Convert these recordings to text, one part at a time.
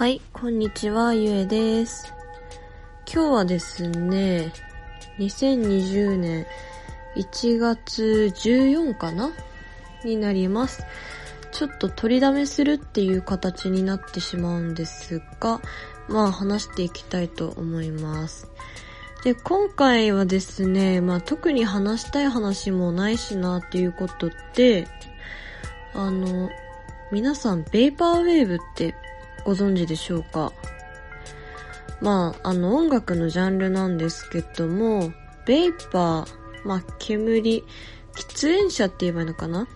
はい、こんにちは、ゆえです。今日はですね、2020年1月14かなになります。ちょっと取りだめするっていう形になってしまうんですが、まあ話していきたいと思います。で、今回はですね、まあ特に話したい話もないしなっていうことで、あの、皆さん、ベイパーウェーブってご存知でしょうか？まあ、あの音楽のジャンルなんですけども、ベイパー、まあ、煙、喫煙者って言えばいいのかな？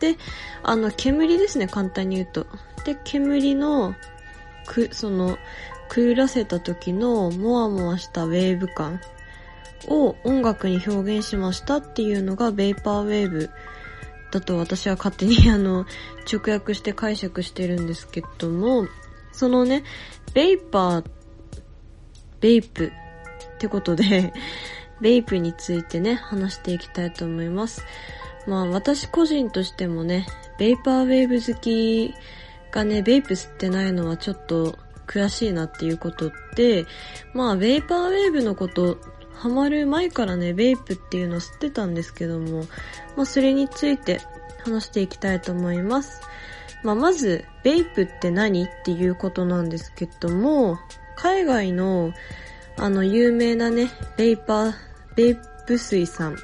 で、あの、煙ですね、簡単に言うと。で、煙の、く、その、くゆらせた時のモワモワしたウェーブ感を音楽に表現しましたっていうのがベイパーウェーブだと私は勝手に あの、直訳して解釈してるんですけども、そのね、ベイパー、ベイプってことで、ベイプについてね、話していきたいと思います。まあ私個人としてもね、ベイパーウェーブ好きがね、ベイプ吸ってないのはちょっと悔しいなっていうことで、まあベイパーウェーブのこと、ハマる前からね、ベイプっていうのを知ってたんですけども、まあそれについて話していきたいと思います。まあまず、ベイプって何っていうことなんですけども、海外のあの有名なね、ベイパー、ベイプ水さん、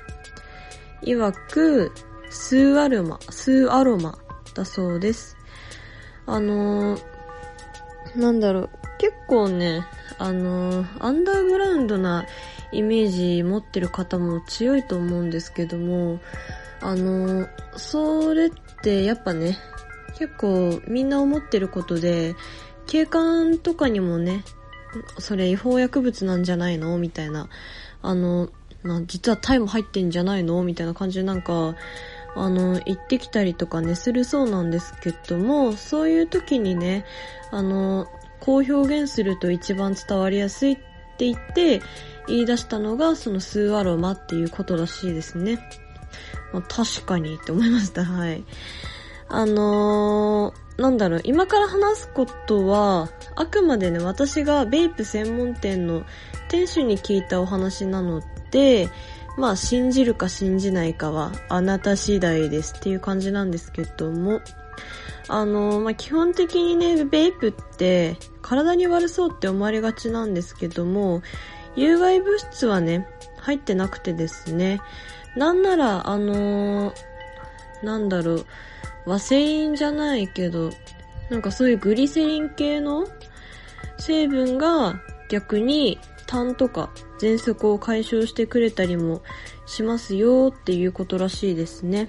曰く、スーアロマ、スーアロマだそうです。あのー、なんだろう、結構ね、あのー、アンダーグラウンドなイメージ持ってる方も強いと思うんですけども、あの、それってやっぱね、結構みんな思ってることで、警官とかにもね、それ違法薬物なんじゃないの？みたいな。あの、ま、実はタイも入ってんじゃないの？みたいな感じでなんか、あの、行ってきたりとかね、するそうなんですけども、そういう時にね、あの、こう表現すると一番伝わりやすいって言って、言い出したのが、そのスーアロマっていうことらしいですね。まあ、確かにって思いました。はい。あのー、なんだろう、今から話すことは、あくまでね、私がベイプ専門店の店主に聞いたお話なので、まあ、信じるか信じないかはあなた次第ですっていう感じなんですけども、あのー、まあ、基本的にね、ベイプって体に悪そうって思われがちなんですけども、有害物質はね、入ってなくてですね、なんなら、あのー、なんだろう、和製品じゃないけど、なんかそういうグリセリン系の成分が逆に痰とか喘息を解消してくれたりもしますよっていうことらしいですね。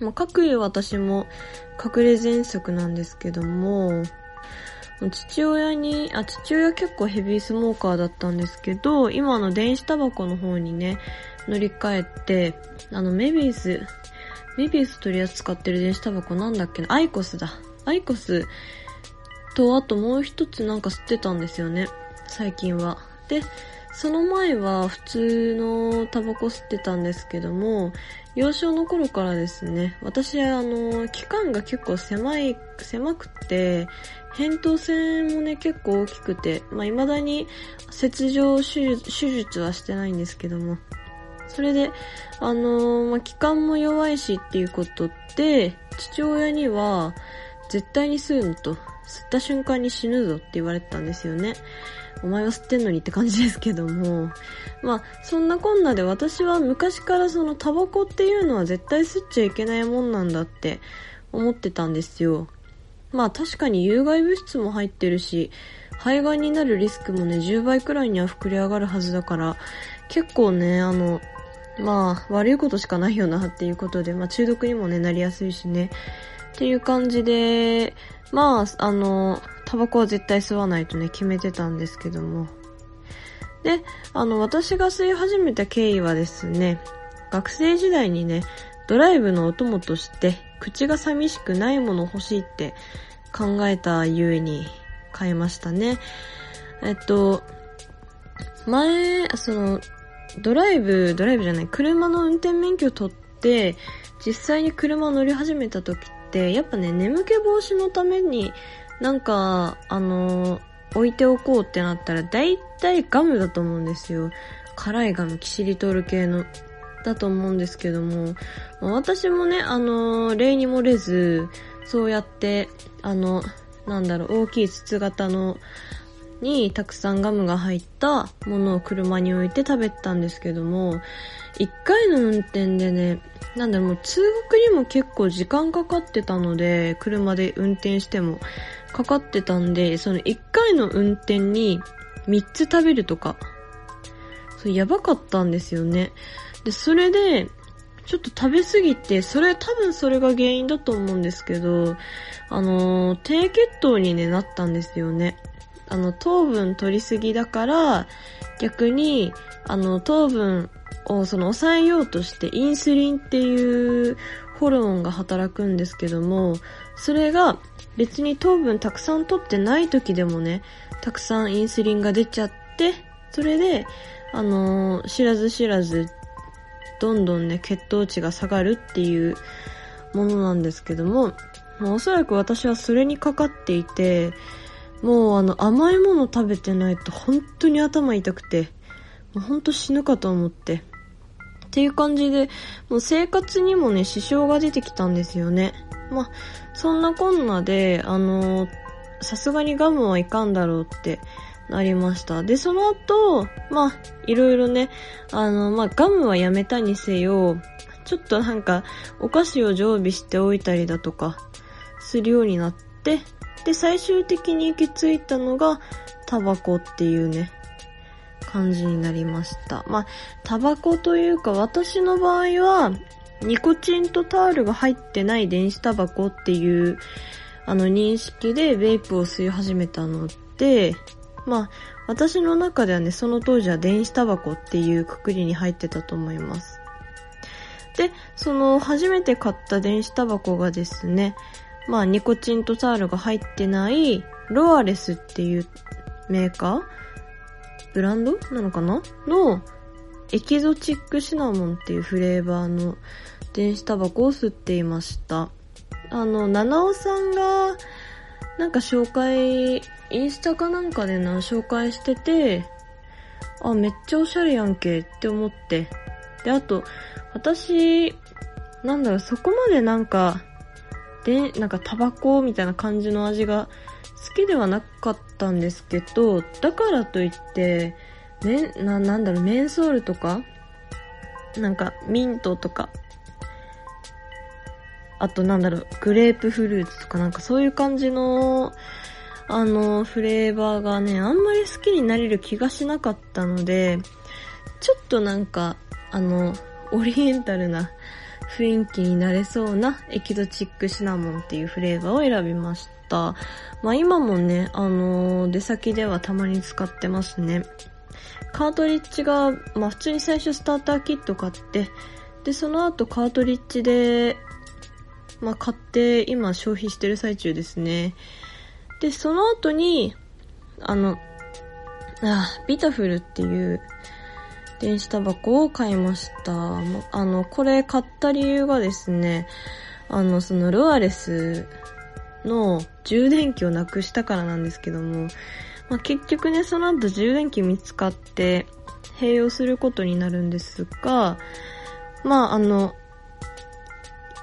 まあ、各有私も隠れ喘息なんですけども、父親に、あ、父親結構ヘビースモーカーだったんですけど、今の電子タバコの方にね、乗り換えて、あの、メビウス、メビウス取り扱ってる電子タバコなんだっけなアイコスだ。アイコスと、あともう一つなんか吸ってたんですよね。最近は。で、その前は普通のタバコ吸ってたんですけども、幼少の頃からですね、私あの、期間が結構狭い、狭くて、扁桃腺もね、結構大きくて、まあ、未だに切除手術はしてないんですけども、それで、あのー、まあ、気管も弱いしっていうことで、父親には、絶対に吸うのと、吸った瞬間に死ぬぞって言われてたんですよね。お前は吸ってんのにって感じですけども。まあ、そんなこんなで私は昔からそのタバコっていうのは絶対吸っちゃいけないもんなんだって思ってたんですよ。まあ確かに有害物質も入ってるし、肺がんになるリスクもね、10倍くらいには膨れ上がるはずだから、結構ね、あの、まあ、悪いことしかないよなっていうことで、まあ中毒にもね、なりやすいしね。っていう感じで、まあ、あの、タバコは絶対吸わないとね、決めてたんですけども。で、あの、私が吸い始めた経緯はですね、学生時代にね、ドライブのお供として、口が寂しくないもの欲しいって考えたゆえに買いましたね。えっと、前、その、ドライブ、ドライブじゃない、車の運転免許取って、実際に車乗り始めた時って、やっぱね、眠気防止のためになんか、あの、置いておこうってなったら、だいたいガムだと思うんですよ。辛いガム、キシリトール系の。だと思うんですけども、私もね、あの、例に漏れず、そうやって、あの、なんだろう、大きい筒型の、にたくさんガムが入ったものを車に置いて食べたんですけども、一回の運転でね、なんだろう、もう通学にも結構時間かかってたので、車で運転してもかかってたんで、その一回の運転に三つ食べるとか、そうやばかったんですよね。で、それで、ちょっと食べ過ぎて、それ、多分それが原因だと思うんですけど、あの、低血糖に、ね、なったんですよね。あの、糖分取りすぎだから、逆に、あの、糖分をその抑えようとして、インスリンっていうホルモンが働くんですけども、それが別に糖分たくさん取ってない時でもね、たくさんインスリンが出ちゃって、それで、あの、知らず知らずどんどんね、血糖値が下がるっていうものなんですけども、まあ、おそらく私はそれにかかっていて、もうあの甘いもの食べてないと本当に頭痛くて、もう本当死ぬかと思って。っていう感じで、もう生活にもね、支障が出てきたんですよね。まあ、そんなこんなで、あのさすがにガムはいかんだろうってなりました。で、その後、まあ、いろいろね、あの、まあ、ガムはやめたにせよ、ちょっとなんか、お菓子を常備しておいたりだとか、するようになって、で、最終的に行き着いたのが、タバコっていうね、感じになりました。まあ、タバコというか、私の場合は、ニコチンとタールが入ってない電子タバコっていう、あの認識でベイプを吸い始めたので、まあ、私の中ではね、その当時は電子タバコっていうくくりに入ってたと思います。で、その初めて買った電子タバコがですね、まあニコチンとタールが入ってないロアレスっていうメーカーブランドなのかな？のエキゾチックシナモンっていうフレーバーの電子タバコを吸っていました。あの、七尾さんがなんか紹介インスタかなんかでな、紹介してて、あ、めっちゃおしゃれやんけって思って。で、あと、私、なんだろう、そこまでなんか、で、なんかタバコみたいな感じの味が好きではなかったんですけど、だからといって、ね、な、なんだろう、メンソールとか、なんかミントとか、あとなんだろう、グレープフルーツとかなんかそういう感じのあの、フレーバーがね、あんまり好きになれる気がしなかったので、ちょっとなんか、あの、オリエンタルな雰囲気になれそうなエキゾチックシナモンっていうフレーバーを選びました。まあ今もね、あの出先ではたまに使ってますね。カートリッジが、まあ普通に最初スターターキット買って、で、その後カートリッジで、まあ買って今消費してる最中ですね。で、その後に、あの、あ、ビタフルっていう電子タバコを買いました。あの、これ買った理由がですね、あの、そのロアレスの充電器をなくしたからなんですけども、まあ、結局ね、その後充電器見つかって併用することになるんですが、まあ、あの、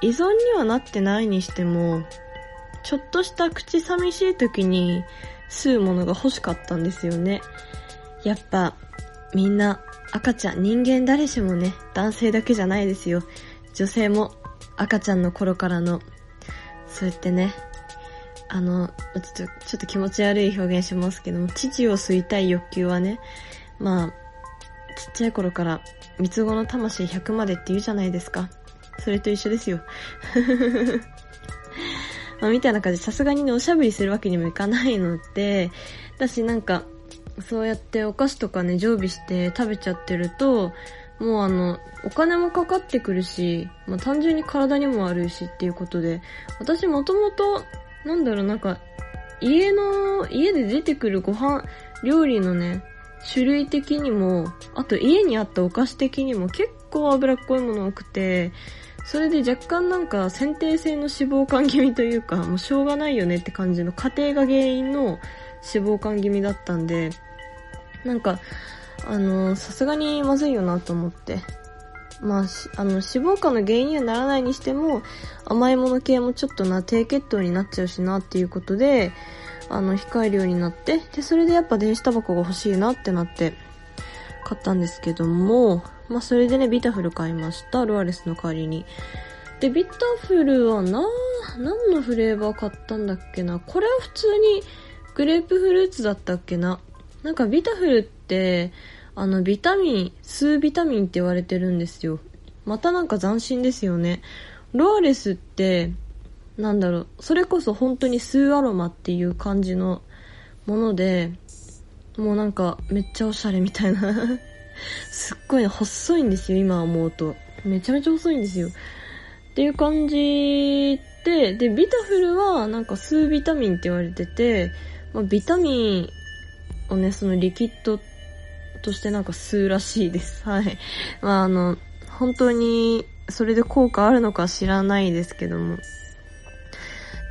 依存にはなってないにしても、ちょっとした口寂しい時に吸うものが欲しかったんですよね。やっぱ、みんな赤ちゃん、人間誰しもね、男性だけじゃないですよ。女性も赤ちゃんの頃からの、そうやってね、あの、ちょっと、ちょっと気持ち悪い表現しますけども、父を吸いたい欲求はね、まあ、ちっちゃい頃から三つ子の魂100までって言うじゃないですか。それと一緒ですよ。まあ、みたいな感じで、さすがにね、おしゃべりするわけにもいかないので、だしなんか、そうやってお菓子とかね、常備して食べちゃってると、もうあの、お金もかかってくるし、まあ単純に体にも悪いしっていうことで、私もともと、なんだろう、なんか、家の、家で出てくるご飯、料理のね、種類的にも、あと家にあったお菓子的にも結構脂っこいもの多くて、それで若干なんか先天性の脂肪肝気味というか、もうしょうがないよねって感じの家庭が原因の脂肪肝気味だったんで、なんか、あの、さすがにまずいよなと思って。まあ、あの、脂肪肝の原因にはならないにしても、甘いもの系もちょっとな、低血糖になっちゃうしなっていうことで、あの、控えるようになって、で、それでやっぱ電子タバコが欲しいなってなって、買ったんですけども、まあ、それでね、ビタフル買いました。ロアレスの代わりに。で、ビタフルはな、何のフレーバー買ったんだっけな。これは普通にグレープフルーツだったっけな。なんかビタフルって、あの、ビタミン、数ビタミンって言われてるんですよ。またなんか斬新ですよね。ロアレスって、なんだろう、それこそ本当に数アロマっていう感じのもので、もうなんかめっちゃおしゃれみたいな すっごい細いんですよ、今思うと。めちゃめちゃ細いんですよ。っていう感じで、で、ビタフルはなんか数ビタミンって言われてて、まあ、ビタミンをね、そのリキッドとしてなんか吸うらしいです。はい。まああの、本当にそれで効果あるのか知らないですけども。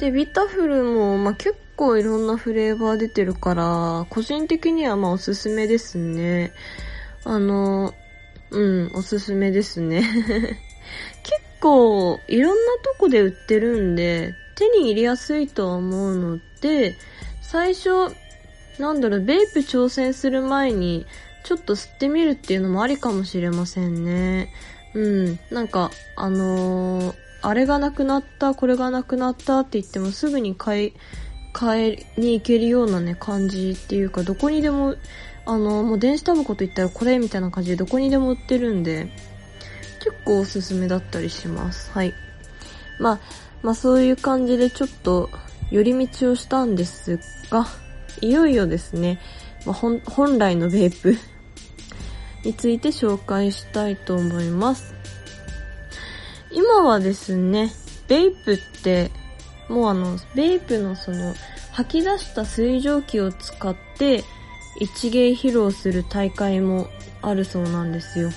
で、ビタフルも、まあ、結構いろんなフレーバー出てるから、個人的にはまあおすすめですね。あの、うん、おすすめですね。結構いろんなとこで売ってるんで、手に入れやすいとは思うので、最初、なんだろう、ベイプ挑戦する前に、ちょっと吸ってみるっていうのもありかもしれませんね。うん。なんか、あのー、あれがなくなった、これがなくなったって言ってもすぐに買い、買いに行けるようなね、感じっていうか、どこにでも、あの、もう電子タバコと言ったらこれみたいな感じでどこにでも売ってるんで、結構おすすめだったりします。はい。まあ、まあそういう感じでちょっと寄り道をしたんですが、いよいよですね、まあ、本来のベープ について紹介したいと思います。今はですね、ベイプって、もうあの、ベイプのその、吐き出した水蒸気を使って、一芸披露する大会もあるそうなんですよ。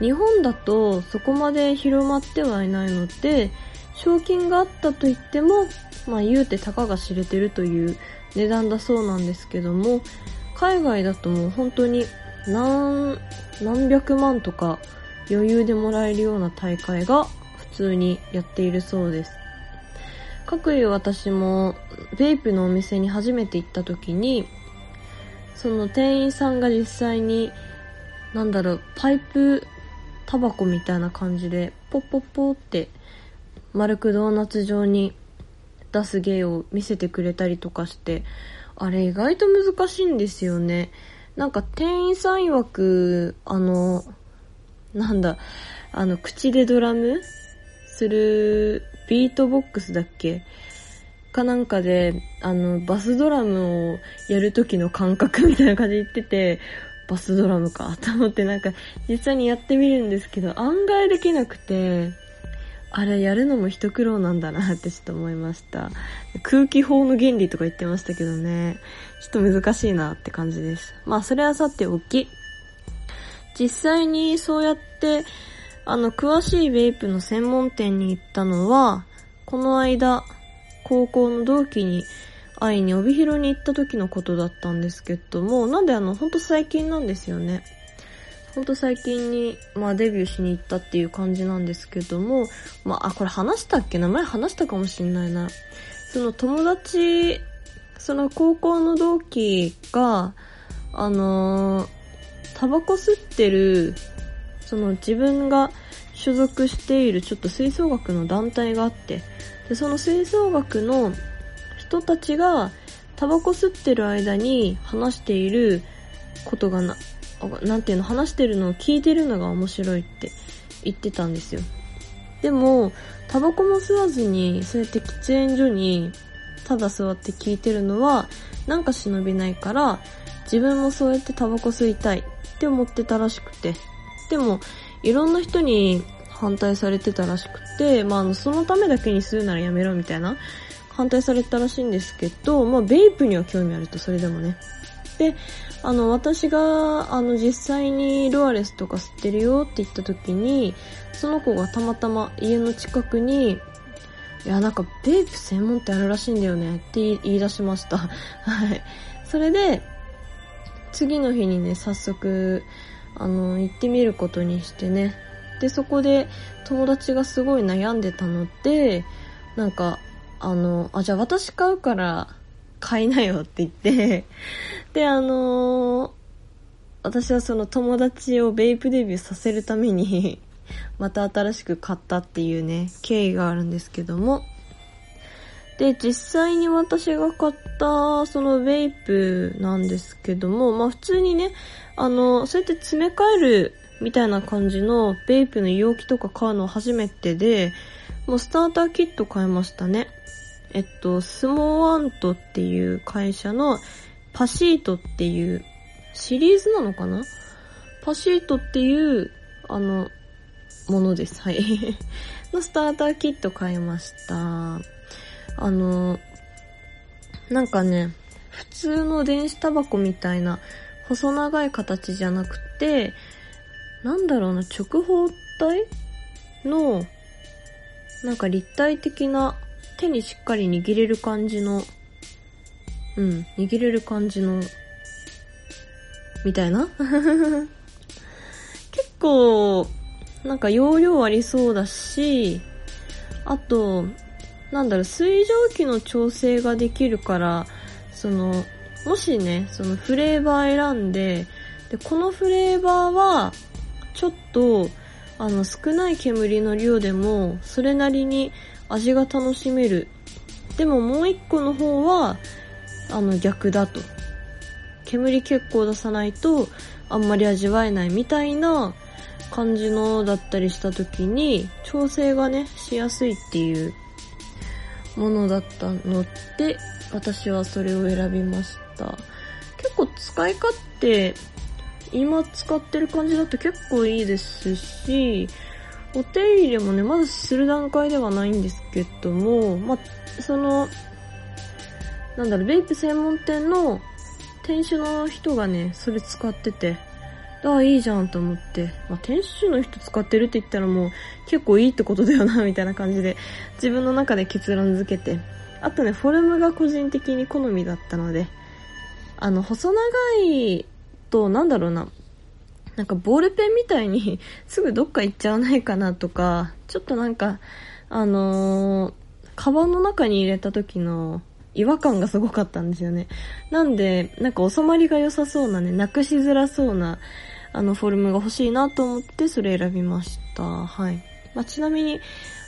日本だとそこまで広まってはいないので、賞金があったと言っても、まあ言うてたかが知れてるという値段だそうなんですけども、海外だともう本当に何、何百万とか余裕でもらえるような大会が普通にやっているそうです。かくいう私もベイプのお店に初めて行った時に、その店員さんが実際に、なんだろう、パイプタバコみたいな感じで、ポッポッポって丸くドーナツ状に出す芸を見せてくれたりとかして、あれ意外と難しいんですよね。なんか店員さん曰く、あの、なんだ、あの、口でドラムするビートボックスだっけ？かなんかで、あの、バスドラムをやる時の感覚みたいな感じで言ってて、バスドラムかと思ってなんか実際にやってみるんですけど、案外できなくて、あれやるのも一苦労なんだなってちょっと思いました。空気砲の原理とか言ってましたけどね。ちょっと難しいなって感じです。まあそれはさておき。実際にそうやって、あの、詳しいベイプの専門店に行ったのは、この間、高校の同期に会いに帯広に行った時のことだったんですけども、なんであの、ほんと最近なんですよね。ほんと最近に、まあデビューしに行ったっていう感じなんですけども、まあ、あ、これ話したっけ名前話したかもしんないな。その友達、その高校の同期が、あのー、タバコ吸ってる、その自分が所属しているちょっと吹奏楽の団体があって、で、その吹奏楽の人たちがタバコ吸ってる間に話していることがな、なんていうの、話してるのを聞いてるのが面白いって言ってたんですよ。でも、タバコも吸わずに、そうやって喫煙所にただ座って聞いてるのは、なんか忍びないから、自分もそうやってタバコ吸いたいって思ってたらしくて。でも、いろんな人に反対されてたらしくて、まあ、の、そのためだけに吸うならやめろみたいな、反対されたらしいんですけど、まあ、ベイプには興味あると、それでもね。で、あの、私が、あの、実際にルアレスとか吸ってるよって言った時に、その子がたまたま家の近くに、いや、なんか、ベイプ専門ってあるらしいんだよねって言い出しました。はい。それで、次の日にね、早速、あの、行ってみることにしてね。で、そこで友達がすごい悩んでたので、なんか、あの、あ、じゃあ私買うから買いなよって言って で、あのー、私はその友達をベイプデビューさせるために また新しく買ったっていうね、経緯があるんですけども。で、実際に私が買ったそのベイプなんですけども、まあ普通にね、あの、そうやって詰め替えるみたいな感じのベイプの容器とか買うの初めてで、もうスターターキット買いましたね。えっと、スモーアントっていう会社のパシートっていうシリーズなのかな？パシートっていう、あの、ものです。はい。のスターターキット買いました。あの、なんかね、普通の電子タバコみたいな細長い形じゃなくて、なんだろうな、直方体の、なんか立体的な手にしっかり握れる感じの、うん、握れる感じの、みたいな？結構、なんか容量ありそうだし、あと、なんだろう、水蒸気の調整ができるから、その、もしね、そのフレーバー選んで、で、このフレーバーは、ちょっと、あの、少ない煙の量でも、それなりに味が楽しめる。でももう一個の方は、あの逆だと。煙結構出さないとあんまり味わえないみたいな感じのだったりした時に調整がね、しやすいっていうものだったので、私はそれを選びました。結構使い勝手、今使ってる感じだと結構いいですし、お手入れもね、まずする段階ではないんですけども、まあ、その、なんだろう、ベイプ専門店の店主の人がね、それ使ってて、ああ、いいじゃんと思って、まあ、店主の人使ってるって言ったらもう結構いいってことだよな、みたいな感じで、自分の中で結論付けて、あとね、フォルムが個人的に好みだったので、あの、細長いと、なんだろうな、なんかボールペンみたいに すぐどっか行っちゃわないかなとか、ちょっとなんか、あのー、カバンの中に入れた時の違和感がすごかったんですよね。なんで、なんか収まりが良さそうなね、なくしづらそうな、あの、フォルムが欲しいなと思ってそれ選びました。はい。まあ、ちなみに、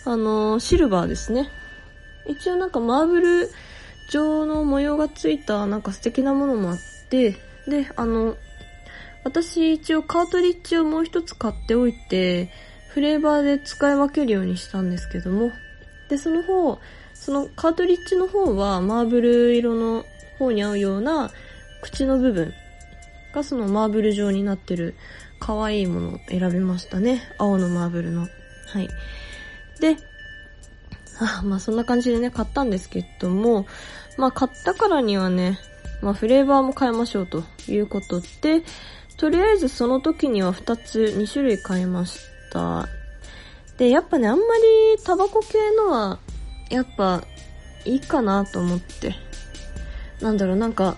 あのー、シルバーですね。一応なんかマーブル状の模様がついたなんか素敵なものもあって、で、あの、私一応カートリッジをもう一つ買っておいて、フレーバーで使い分けるようにしたんですけども、で、その方、そのカートリッジの方はマーブル色の方に合うような口の部分がそのマーブル状になってる可愛いものを選びましたね。青のマーブルの。はい。で、あまあそんな感じでね、買ったんですけども、まあ買ったからにはね、まあフレーバーも変えましょうということで、とりあえずその時には2つ、2種類買いました。で、やっぱね、あんまりタバコ系のは、やっぱ、いいかなと思って。なんだろう、なんか、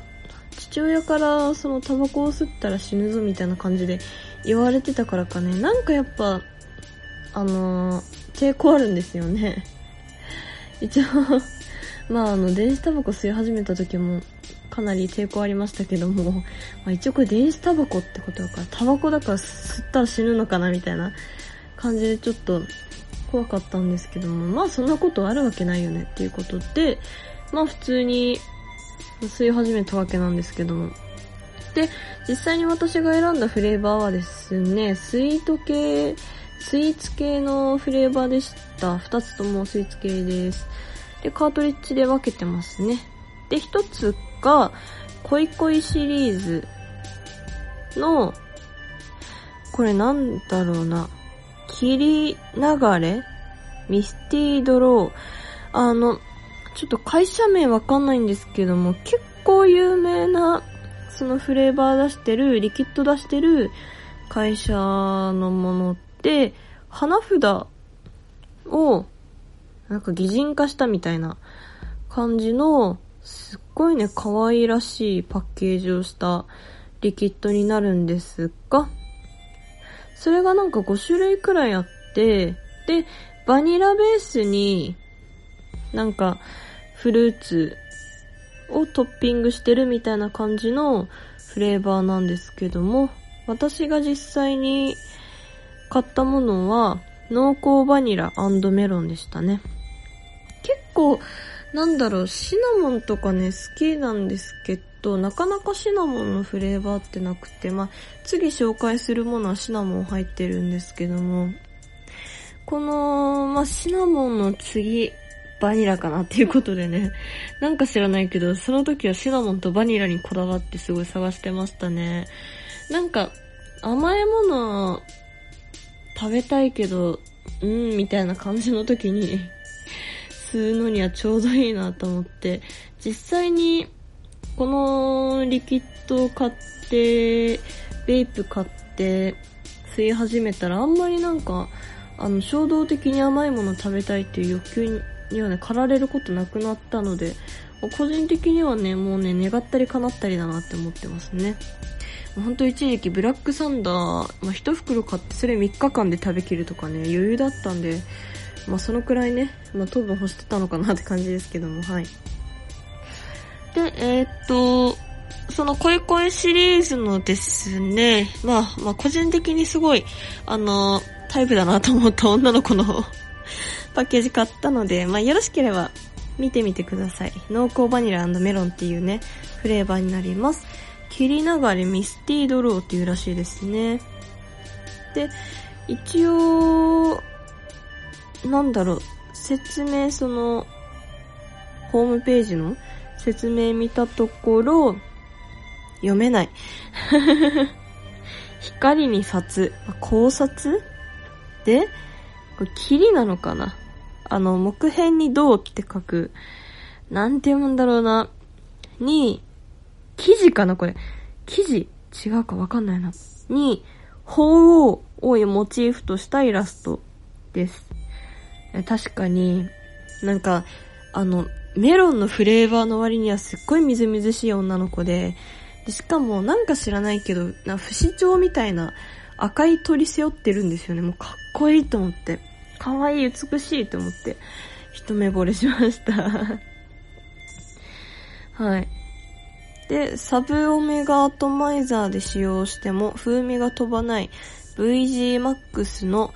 父親からそのタバコを吸ったら死ぬぞみたいな感じで言われてたからかね、なんかやっぱ、あのー、抵抗あるんですよね。一応まああの、電子タバコ吸い始めた時も、かなり抵抗ありましたけども、まあ、一応これ電子タバコってことだから、タバコだから吸ったら死ぬのかなみたいな感じでちょっと怖かったんですけども、まあそんなことあるわけないよねっていうことで、まあ普通に吸い始めたわけなんですけども。で、実際に私が選んだフレーバーはですね、スイート系、スイーツ系のフレーバーでした。二つともスイーツ系です。で、カートリッジで分けてますね。で、一つが、恋恋シリーズの、これなんだろうな、霧流れ？ミスティードロー。あの、ちょっと会社名わかんないんですけども、結構有名なそのフレーバー出してる、リキッド出してる会社のものって、花札を、なんか擬人化したみたいな感じの、すっごいね、可愛らしいパッケージをしたリキッドになるんですが、それがなんか5種類くらいあって、で、バニラベースに、なんか、フルーツをトッピングしてるみたいな感じのフレーバーなんですけども、私が実際に買ったものは、濃厚バニラメロンでしたね。結構、なんだろう、シナモンとかね、好きなんですけど、なかなかシナモンのフレーバーってなくて、まあ、次紹介するものはシナモン入ってるんですけども、この、まあ、シナモンの次、バニラかなっていうことでね。なんか知らないけど、その時はシナモンとバニラにこだわってすごい探してましたね。なんか、甘いもの食べたいけど、うん、みたいな感じの時に吸うのにはちょうどいいなと思って、実際に、このリキッドを買って、ベイプ買って、吸い始めたらあんまりなんか、あの、衝動的に甘いもの食べたいっていう欲求にはね、駆られることなくなったので、個人的にはね、もうね、願ったり叶ったりだなって思ってますね。ほんと一時期ブラックサンダー、まあ、一袋買ってそれ3日間で食べきるとかね、余裕だったんで、まあそのくらいね、まあ糖分欲してたのかなって感じですけども、はい。で、えー、っと、その恋恋シリーズのですね、まあ、まあ個人的にすごい、あの、タイプだなと思った女の子の パッケージ買ったので、まあ、よろしければ見てみてください。濃厚バニラメロンっていうね、フレーバーになります。切り流れミスティードローっていうらしいですね。で、一応、なんだろう、説明その、ホームページの説明見たところ、読めない。光に札、考察？で、これ霧なのかな？あの、木片に銅って書く、なんて読むんだろうな？に、記事かな？これ。記事違うかわかんないな。に、鳳凰をモチーフとしたイラストです。確かに、なんか、あの、メロンのフレーバーの割にはすっごいみずみずしい女の子で、でしかもなんか知らないけど、な不死鳥みたいな赤い鳥背負ってるんですよね。もうかっこいいと思って。可愛い、美しいと思って、一目惚れしました はい。で、サブオメガアトマイザーで使用しても風味が飛ばない VGMAX の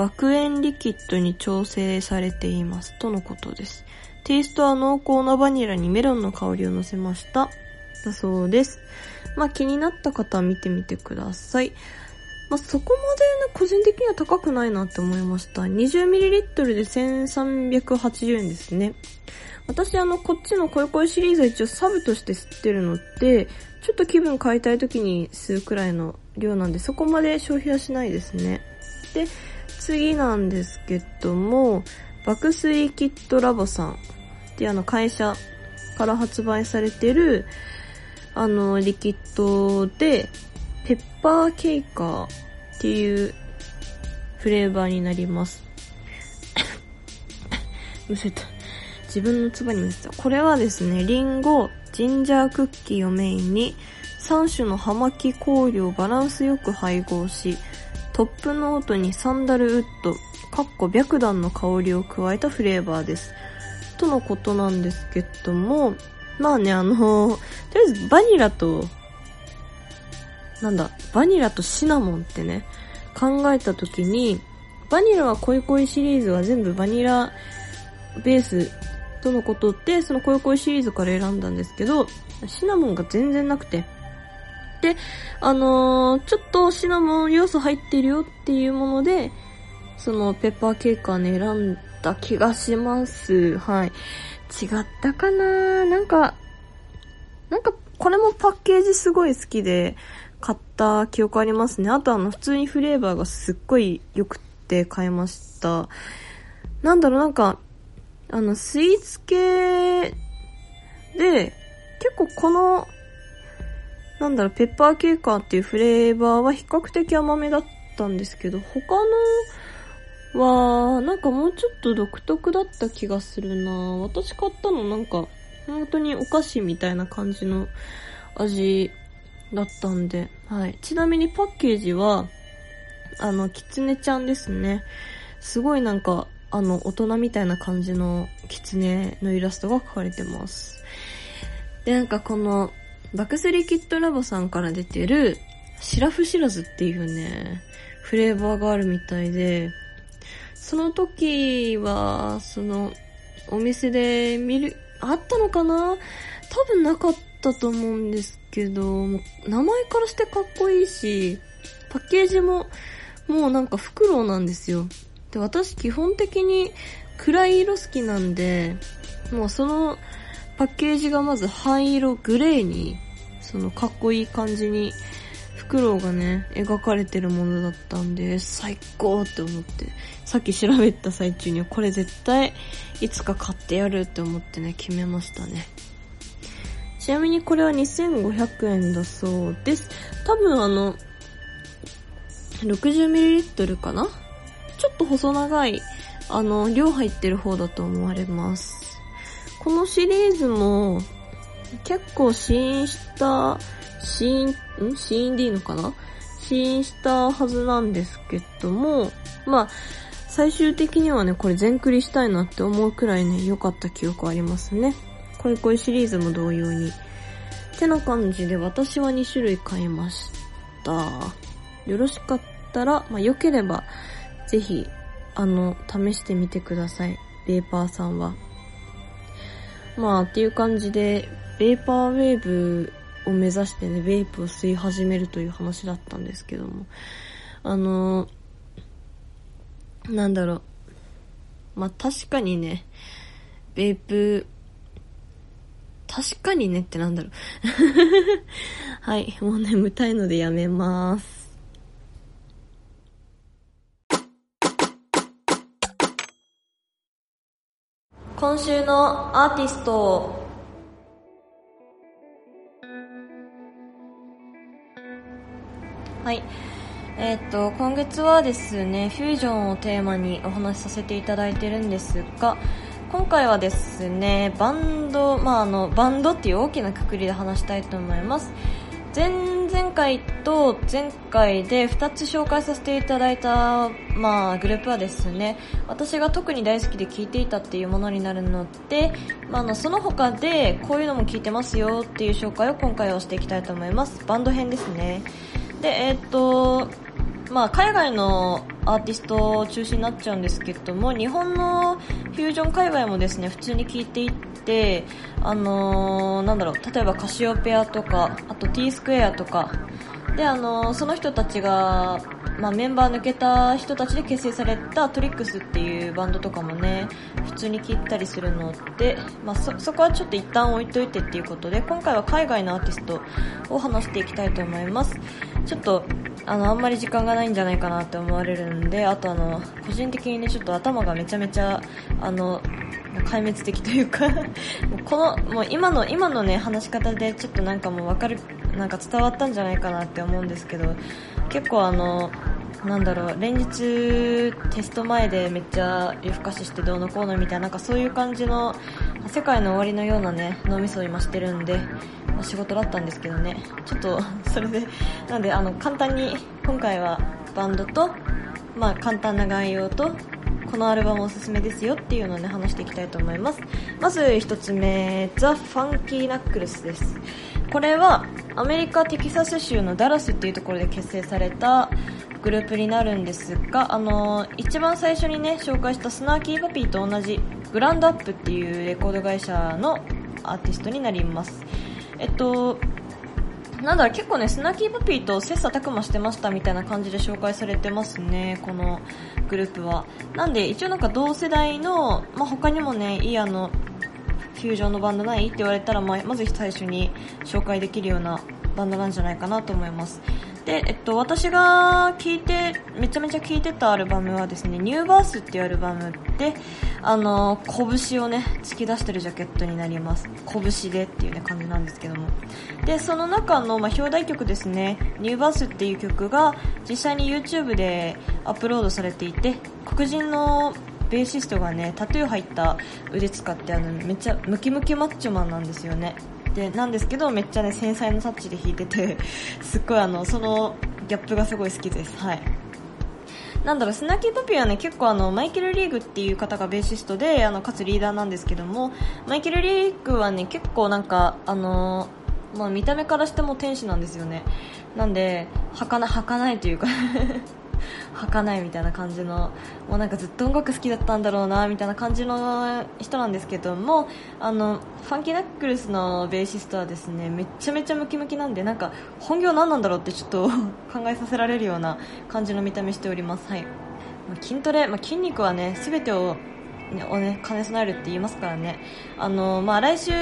爆炎リキッドに調整されています。とのことです。テイストは濃厚なバニラにメロンの香りを乗せました。だそうです。まあ気になった方は見てみてください。まあ、そこまでね、個人的には高くないなって思いました。20ml で1380円ですね。私あの、こっちの恋恋シリーズは一応サブとして吸ってるのって、ちょっと気分変えたい時に吸うくらいの量なんで、そこまで消費はしないですね。で、次なんですけども、爆水キットラボさんっていうあの会社から発売されてる、あの、リキッドで、ペッパーケイカーっていうフレーバーになります。むせた。自分の唾にむせた。これはですね、リンゴ、ジンジャークッキーをメインに、3種の葉巻香料をバランスよく配合し、トップノートにサンダルウッド、かっこ白檀の香りを加えたフレーバーです。とのことなんですけども、まあね、あの、とりあえずバニラとなんだ、バニラとシナモンってね、考えた時に、バニラは恋恋シリーズは全部バニラベースとのことで、その恋恋シリーズから選んだんですけど、シナモンが全然なくて。で、あのー、ちょっとシナモン要素入ってるよっていうもので、そのペッパーケーカーね、選んだ気がします。はい。違ったかな？なんか、なんか、これもパッケージすごい好きで、買った記憶ありますね。あとあの、普通にフレーバーがすっごい良くって買いました。なんだろう、なんか、あの、スイーツ系で、結構このなんだろう、ペッパーケーカーっていうフレーバーは比較的甘めだったんですけど、他のは、なんかもうちょっと独特だった気がするな私買ったのなんか、本当にお菓子みたいな感じの味だったんで、はい。ちなみにパッケージは、あの、キツネちゃんですね。すごいなんか、あの、大人みたいな感じのキツネのイラストが描かれてます。で、なんかこの、バクスリキッドラボさんから出てる、シラフシラズっていうね、フレーバーがあるみたいで、その時は、その、お店で見る、あったのかな？多分なかったと思うんですけど、名前からしてかっこいいし、パッケージも、もうなんかフクロウなんですよ。で、私基本的に暗い色好きなんで、もうそのパッケージがまず灰色グレーに、そのかっこいい感じに、フクロウがね、描かれてるものだったんで、最高って思って、さっき調べた最中にはこれ絶対いつか買ってやるって思ってね、決めましたね。ちなみにこれは2500円だそうです。多分あの、60ml かな？ちょっと細長い、あの、量入ってる方だと思われます。このシリーズも、結構試飲した、試飲、ん？試飲でいいのかな？試飲したはずなんですけども、まあ、最終的にはね、これ全クリしたいなって思うくらいね、良かった記憶ありますね。恋恋シリーズも同様に。ってな感じで私は2種類買いました。よろしかったら、まあ、良ければ、ぜひ、あの、試してみてください。ベーパーさんは。まあ、っていう感じで、ベーパーウェーブを目指してね、ベープを吸い始めるという話だったんですけども、あの、なんだろう。まあ、確かにね、ベープ、確かにねってなんだろう。はい、もう眠たいのでやめます。今週のアーティストはい。えっ、と、今月はですね、フュージョンをテーマにお話しさせていただいてるんですが、今回はですね、バンド、まあ、あの、バンドっていう大きなくくりで話したいと思います。前々回と前回で2つ紹介させていただいた、まあ、グループはですね私が特に大好きで聴いていたっていうものになるので、まあ、のその他でこういうのも聴いてますよっていう紹介を今回はしていきたいと思います。バンド編ですね。でえっ、とまあ、海外のアーティスト中心になっちゃうんですけども日本のフュージョン界隈もですね普通に聴いていって、あのー、なんだろう例えばカシオペアとかあと T スクエアとかで、あのー、その人たちが、まあ、メンバー抜けた人たちで結成されたトリックスっていうバンドとかもね普通に聴いたりするので、まあ、そそこはちょっと一旦置いといてっていうことで今回は海外のアーティストを話していきたいと思います。ちょっとあのあんまり時間がないんじゃないかなって思われるんであとあの個人的にねちょっと頭がめちゃめちゃあの壊滅的というか このもう今の今のね話し方でちょっとなんかもう分かるなんか伝わったんじゃないかなって思うんですけど結構あのなんだろう連日テスト前でめっちゃ夜更かししてどうのこうのみたいななんかそういう感じの世界の終わりのようなね脳みそを今してるんで、仕事だったんですけどね。ちょっと それでなんであの簡単に今回はバンドと、まあ、簡単な概要とこのアルバムおすすめですよっていうのをね話していきたいと思います。まず1つ目ザ・ファンキーナックルスです。これはアメリカテキサス州のダラスっていうところで結成されたグループになるんですが、あのー、一番最初にね紹介したスナーキーパピーと同じグランドアップっていうレコード会社のアーティストになります。えっとなんだろ結構ねスナッキーパピーと切磋琢磨してましたみたいな感じで紹介されてますねこのグループは。なんで一応なんか同世代の、まあ、他にもねいいあのフュージョンのバンドない？って言われたら、まあ、まず最初に紹介できるようなバンドなんじゃないかなと思います。で、えっと、私が聴いて、めちゃめちゃ聴いてたアルバムはですね、ニューバースっていうアルバムで、あの、拳をね、突き出してるジャケットになります。拳でっていうね、感じなんですけども。で、その中の、まあ、表題曲ですね、ニューバースっていう曲が、実際に YouTube でアップロードされていて、黒人のベーシストがね、タトゥー入った腕使って、あの、めっちゃムキムキマッチョマンなんですよね。でなんですけどめっちゃね繊細なタッチで弾いてて すっごいあのそのギャップがすごい好きです。はい。なんだろうスナーキーパピーはね結構あのマイケル・リーグっていう方がベーシストであのかつリーダーなんですけどもマイケル・リーグはね結構なんかあのまあ、見た目からしても天使なんですよね。なんで儚儚いというか。儚いみたいな感じのもうなんかずっと音楽好きだったんだろうなみたいな感じの人なんですけどもあのファンキーナックルスのベーシストはですねめちゃめちゃムキムキなんでなんか本業何なんだろうってちょっと考えさせられるような感じの見た目しております、はい。ま、筋トレ、まあ、筋肉はね全てをね、をね兼ね備えるって言いますからね。あの、まあ、来週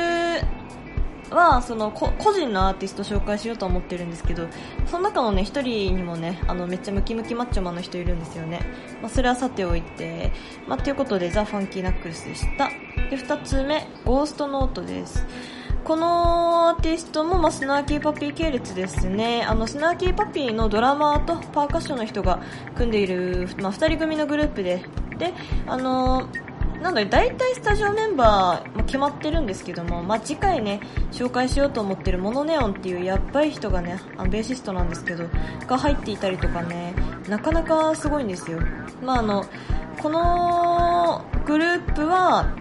はその個人のアーティスト紹介しようと思ってるんですけどその中のね1人にもねあのめっちゃムキムキマッチョマンの人いるんですよね、まあ、それはさておいて、まあ、ということでザ・ファンキーナックルスでした。で2つ目ゴーストノートです。このアーティストも、まあ、スナーキーパピー系列ですね。あのスナーキーパピーのドラマーとパーカッションの人が組んでいる、まあ、2人組のグループで。であのーなので大体スタジオメンバー、も決まってるんですけども、まあ、次回ね紹介しようと思ってるモノネオンっていうやっばい人がねあのベーシストなんですけどが入っていたりとかねなかなかすごいんですよ、まあ、あのこのグループは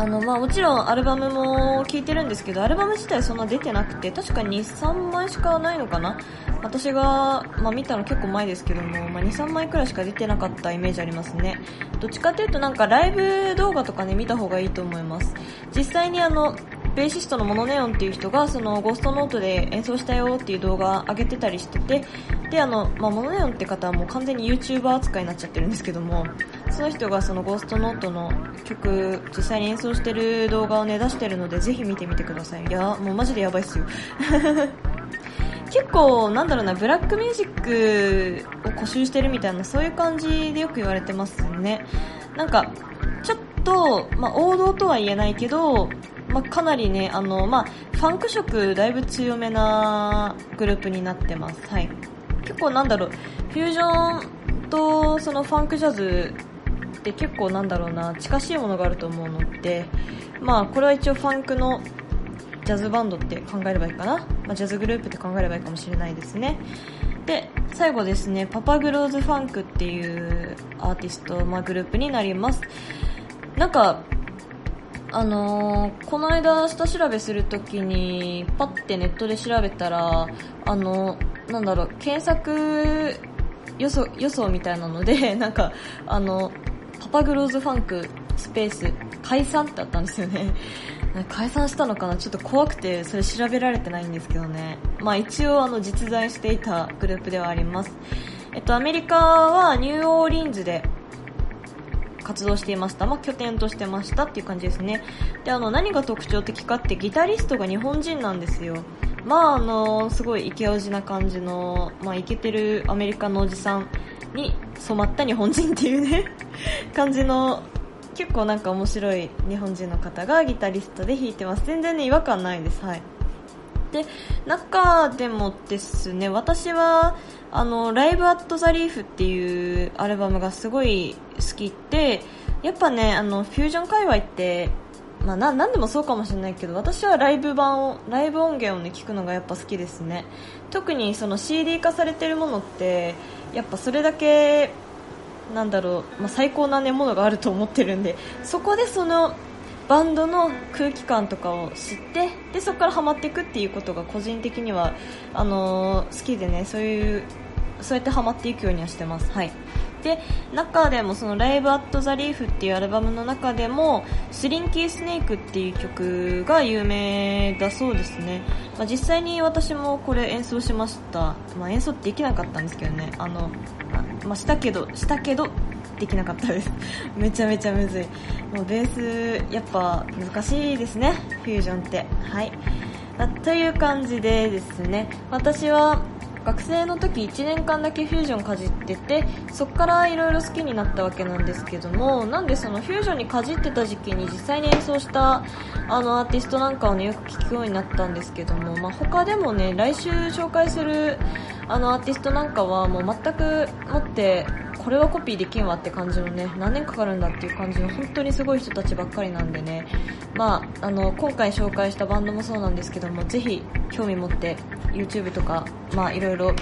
あのまあ、もちろんアルバムも聴いてるんですけどアルバム自体そんな出てなくて確か23枚しかないのかな。私が、まあ、見たの結構前ですけども、まあ、23枚くらいしか出てなかったイメージありますね。どっちかというとなんかライブ動画とかね見た方がいいと思います。実際にあのベーシストのモノネオンっていう人がそのゴーストノートで演奏したよっていう動画上げてたりしててであの、まあ、モノネオンって方はもう完全に YouTuber 扱いになっちゃってるんですけどもその人がそのゴーストノートの曲実際に演奏してる動画をね出してるのでぜひ見てみてください。いやもうマジでやばいっすよ。結構なんだろうなブラックミュージックを固執してるみたいなそういう感じでよく言われてますね。なんかちょっと、まあ、王道とは言えないけどまあ、かなりねあの、まあ、ファンク色だいぶ強めなグループになってます、はい、結構なんだろうフュージョンとそのファンクジャズって結構なんだろうな近しいものがあると思うので、まあ、これは一応ファンクのジャズバンドって考えればいいかな、まあ、ジャズグループって考えればいいかもしれないですね。で最後ですねパパグローズファンクっていうアーティスト、まあ、グループになります。なんかあのー、この間下調べするときにパッてネットで調べたらあのーなんだろう検索予想予想みたいなので なんかあのパパグローズファンクスペース解散ってあったんですよね。解散したのかな？ちょっと怖くてそれ調べられてないんですけどね。まあ一応あの実在していたグループではあります。えっとアメリカはニューオーリンズで活動していました、まあ、拠点としてましたっていう感じですね。であの何が特徴的かってギタリストが日本人なんですよ。まああのすごいイケオジな感じの、まあ、イケてるアメリカのおじさんに染まった日本人っていうね 感じの結構なんか面白い日本人の方がギタリストで弾いてます。全然ね違和感ないです。はい。で中でもですね私はあのライブアットザリーフっていうアルバムがすごい好きでやっぱねあのフュージョン界隈ってまあ、な何でもそうかもしれないけど私はライブ版をライブ音源を、ね、聞くのがやっぱ好きですね。特にその CD 化されてるものってやっぱそれだけなんだろう、まあ、最高な、ね、ものがあると思ってるんでそこでそのバンドの空気感とかを知ってでそこからハマっていくっていうことが個人的にはあのー、好きでねそういうそうやってハマっていくようにはしてます。はい。で中でもそのライブアットザリーフっていうアルバムの中でもスリンキースネークっていう曲が有名だそうですね、まあ、実際に私もこれ演奏しました、まあ、演奏できなかったんですけどね。あの、まあ、したけどしたけどできなかったです。めちゃめちゃむずい。もうベースやっぱ難しいですね。フュージョンって。はい。という感じでですね。私は学生の時1年間だけフュージョンかじっててそこからいろいろ好きになったわけなんですけどもなんでそのフュージョンにかじってた時期に実際に演奏したあのアーティストなんかをねよく聴くようになったんですけども、まあ、他でもね来週紹介するあのアーティストなんかはもう全くもってこれはコピーできんわって感じのね何年かかるんだっていう感じの本当にすごい人たちばっかりなんでね。まああの今回紹介したバンドもそうなんですけどもぜひ興味持って YouTube とかまあいろいろ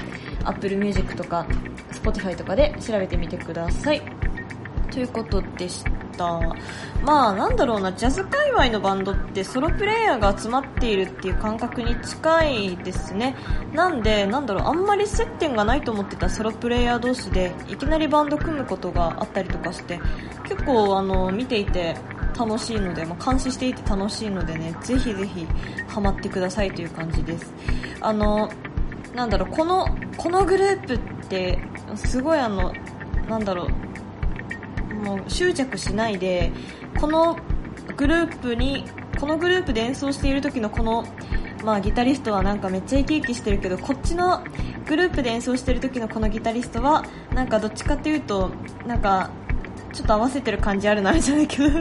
Apple Music とか Spotify とかで調べてみてください。ということでした。まあなんだろうなジャズ界隈のバンドってソロプレイヤーが集まっているっていう感覚に近いですね。なんでなんだろうあんまり接点がないと思ってたソロプレイヤー同士でいきなりバンド組むことがあったりとかして結構あの見ていて楽しいので、まあ、監視していて楽しいのでねぜひぜひハマってくださいという感じです。あのなんだろうこのこのグループってすごいあのなんだろうもう執着しないでこのグループにこのグループで演奏している時のこの、まあ、ギタリストはなんかめっちゃ生き生きしてるけどこっちのグループで演奏してる時のこのギタリストはなんかどっちかっていうとなんかちょっと合わせてる感じあるなじゃないけどちょ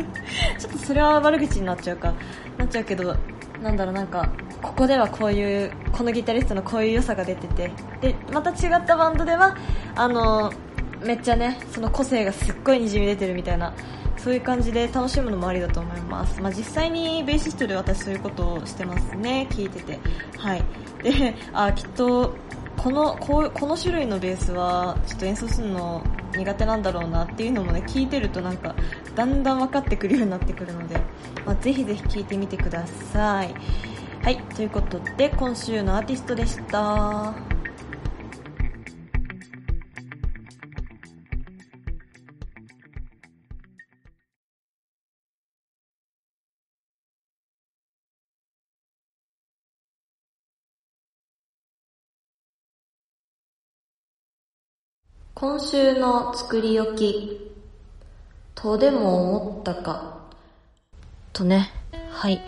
っとそれは悪口になっちゃうか。なっちゃうけどなんだろうなんかここではこういうこのギタリストのこういう良さが出てて。でまた違ったバンドではあのめっちゃねその個性がすっごいにじみ出てるみたいなそういう感じで楽しむのもありだと思います、まあ、実際にベーシストで私そういうことをしてますね聞いてて。はい。であきっとこのこうこの種類のベースはちょっと演奏するの苦手なんだろうなっていうのもね聞いてるとなんかだんだん分かってくるようになってくるので、まあ、ぜひぜひ聞いてみてください。はい。ということで今週のアーティストでした。今週の作り置き、とでも思ったか。とね、はい。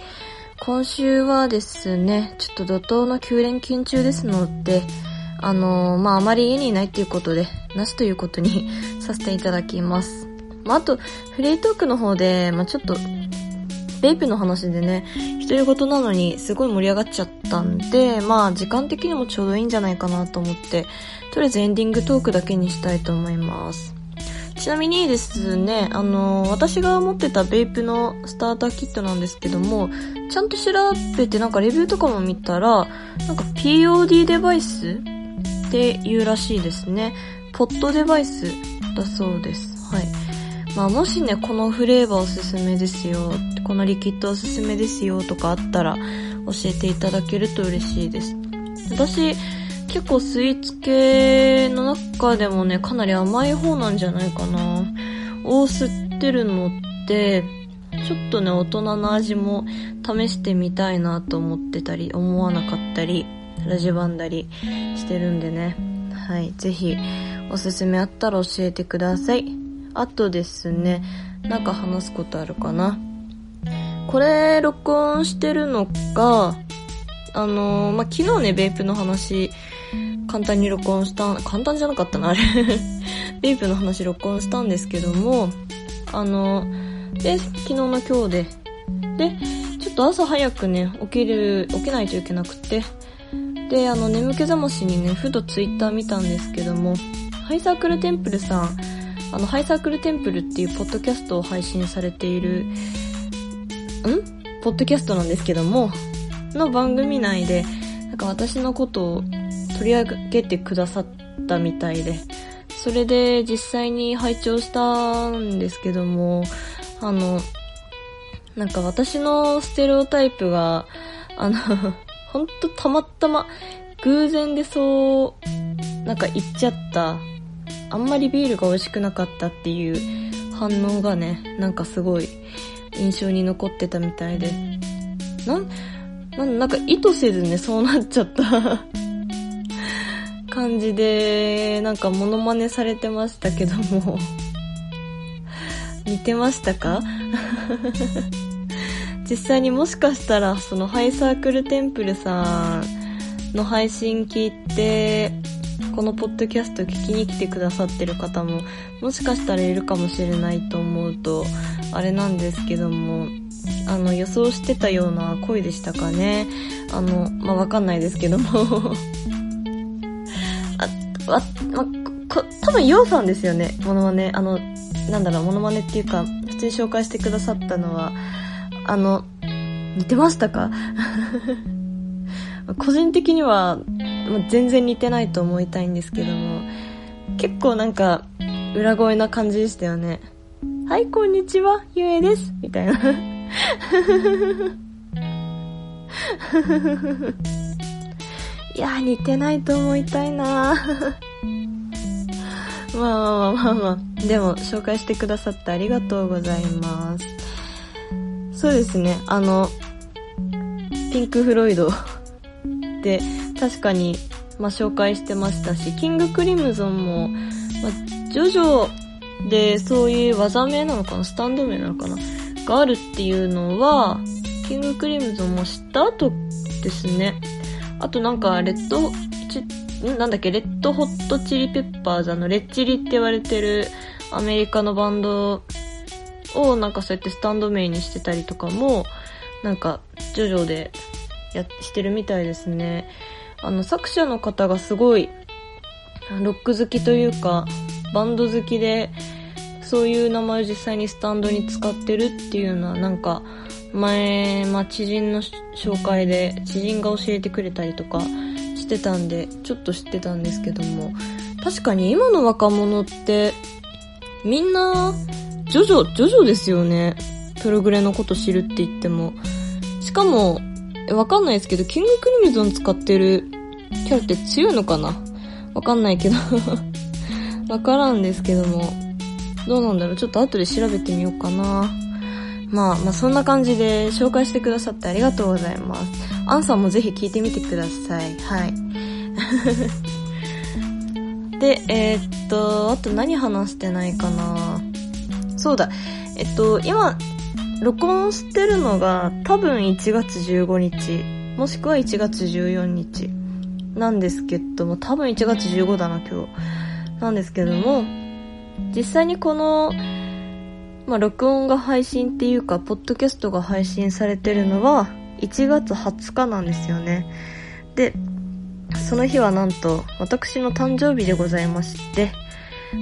今週はですね、ちょっと怒涛の9連勤中ですので、あのー、まあ、あまり家にいないっていうことで、なしということにさせていただきます。まあ、あと、フリートークの方で、まあ、ちょっと、ベイプの話でね、独り言なのにすごい盛り上がっちゃったんで、まあ時間的にもちょうどいいんじゃないかなと思って、とりあえずエンディングトークだけにしたいと思います。ちなみにですね、あの私が持ってたベイプのスターターキットなんですけども、ちゃんと調べてなんかレビューとかも見たら、なんか POD デバイスっていうらしいですね。ポットデバイスだそうです。まあもしね、このフレーバーおすすめですよ、このリキッドおすすめですよとかあったら教えていただけると嬉しいです。私、結構スイーツ系の中でもね、かなり甘い方なんじゃないかな。を吸ってるのって、ちょっとね、大人の味も試してみたいなと思ってたり、思わなかったり、ラジバンだりしてるんでね。はい、ぜひ、おすすめあったら教えてください。あとですね、なんか話すことあるかな。これ、録音してるのが、あのー、まあ、昨日ね、ベイプの話簡単に録音した、簡単じゃなかったな、あれ。ベイプの話録音したんですけども、あの、で、昨日の今日で、で、ちょっと朝早くね、起きる、起きないといけなくて、で、あの、眠気覚ましにね、ふとツイッター見たんですけども、ハイサークルテンプルさん、あの、ハイサークルテンプルっていうポッドキャストを配信されている、ん？ポッドキャストなんですけども、の番組内で、なんか私のことを取り上げてくださったみたいで、それで実際に拝聴したんですけども、あの、なんか私のステレオタイプが、あの ほんとたまたま偶然でそう、なんか言っちゃった、あんまりビールが美味しくなかったっていう反応がね、なんかすごい印象に残ってたみたいで、なん、なんなんか意図せずね、そうなっちゃった 感じで、なんかモノマネされてましたけども。似てましたか？実際にもしかしたら、そのハイサークルテンプルさんの配信聞いて、このポッドキャスト聞きに来てくださってる方も、もしかしたらいるかもしれないと思うと、あれなんですけども、あの、予想してたような声でしたかね。あの、まあ、わかんないですけども あ、わ、ま、こ、多分、ヨウさんですよね、モノマネ。あの、なんだろう、モノマネっていうか、普通に紹介してくださったのは、あの、似てましたか？個人的には、全然似てないと思いたいんですけども、結構なんか、裏声な感じでしたよね。はい、こんにちは、ゆえです。みたいな。いや、似てないと思いたいなまあまあまあまあまあ。でも、紹介してくださってありがとうございます。そうですね、あの、ピンク・フロイドで、確かに、まあ、紹介してましたし、キング・クリムゾンも、まあ、ジョジョでそういう技名なのかなスタンド名なのかながあるっていうのは、キング・クリムゾンも知った後ですね。あとなんか、レッド、んなんだっけ、レッドホットチリペッパーズ、あの、レッチリって言われてるアメリカのバンドをなんかそうやってスタンド名にしてたりとかも、なんか、ジョジョでや、してるみたいですね。あの、作者の方がすごい、ロック好きというか、バンド好きで、そういう名前を実際にスタンドに使ってるっていうのは、なんか、前、まあ、知人の紹介で、知人が教えてくれたりとかしてたんで、ちょっと知ってたんですけども、確かに今の若者って、みんな、ジョジョ、ジョジョですよね。プログレのこと知るって言っても。しかも、わかんないですけど、キングクリムゾン使ってるキャラって強いのかな？わかんないけど わからんですけども。どうなんだろう？ちょっと後で調べてみようかな。まあ、まあそんな感じで紹介してくださってありがとうございます。アンさんもぜひ聞いてみてください。はい。で、えー、っと、あと何話してないかな？そうだ。えっと、今、録音してるのが多分1月15日、もしくは1月14日なんですけども、多分1月15だな、今日。なんですけども、実際にこの、まあ、録音が配信っていうか、ポッドキャストが配信されてるのは、1月20日なんですよね。で、その日はなんと、私の誕生日でございまして、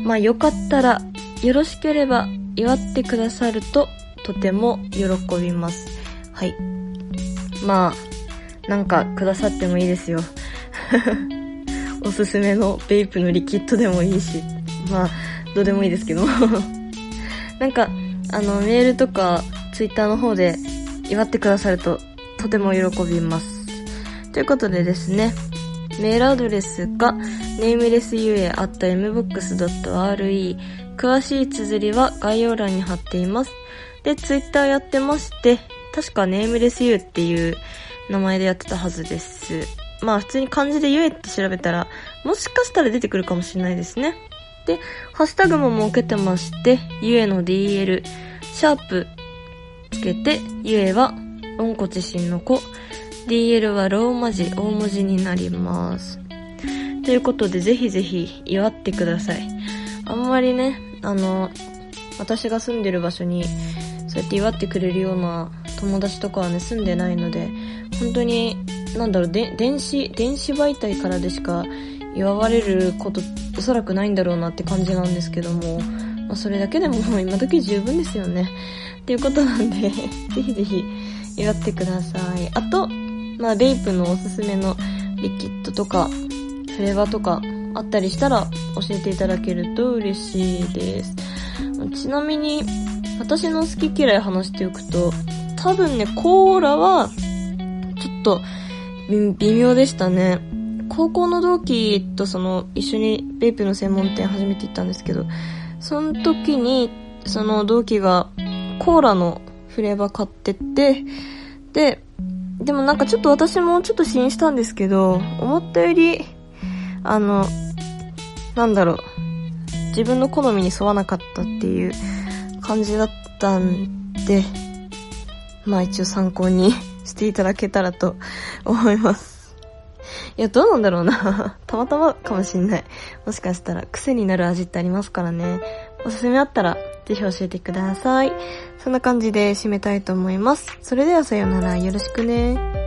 まあ、よかったら、よろしければ、祝ってくださるととても喜びます。はい。まあ、なんかくださってもいいですよ。おすすめのベイプのリキッドでもいいし、まあ、どうでもいいですけど なんか、あの、メールとか、ツイッターの方で祝ってくださると、とても喜びます。ということでですね、メールアドレスが、namelessua.mbox.re 詳しい綴りは概要欄に貼っています。で、ツイッターやってまして、確かネームレスユーっていう名前でやってたはずです。まあ普通に漢字でゆえって調べたら、もしかしたら出てくるかもしれないですね。で、ハッシュタグも設けてまして、ゆえの DL、シャープつけて、ゆえは、ロンコ自身の子、DL はローマ字、大文字になります。ということで、ぜひぜひ祝ってください。あんまりね、あの、私が住んでる場所にそうやって祝ってくれるような友達とかはね、住んでないので、本当に、なんだろう、で、電子、電子媒体からでしか祝われることおそらくないんだろうなって感じなんですけども、まあ、それだけでも 今時十分ですよね。っていうことなんで ぜひぜひ祝ってください。あと、まあ、レイプのおすすめのリキッドとか、フレーバーとかあったりしたら教えていただけると嬉しいです。ちなみに、私の好き嫌い話しておくと、多分ね、コーラは、ちょっと、微妙でしたね。高校の同期とその、一緒にベイプの専門店初めて行ったんですけど、その時に、その同期が、コーラのフレーバー買ってって、で、でもなんかちょっと私もちょっと試飲したんですけど、思ったより、あの、なんだろう、自分の好みに沿わなかったっていう感じだったんで、まあ一応参考にしていただけたらと思います。いや、どうなんだろうな。たまたまかもしんない。もしかしたら癖になる味ってありますからね。おすすめあったら、ぜひ教えてください。そんな感じで締めたいと思います。それではさようなら。よろしくね。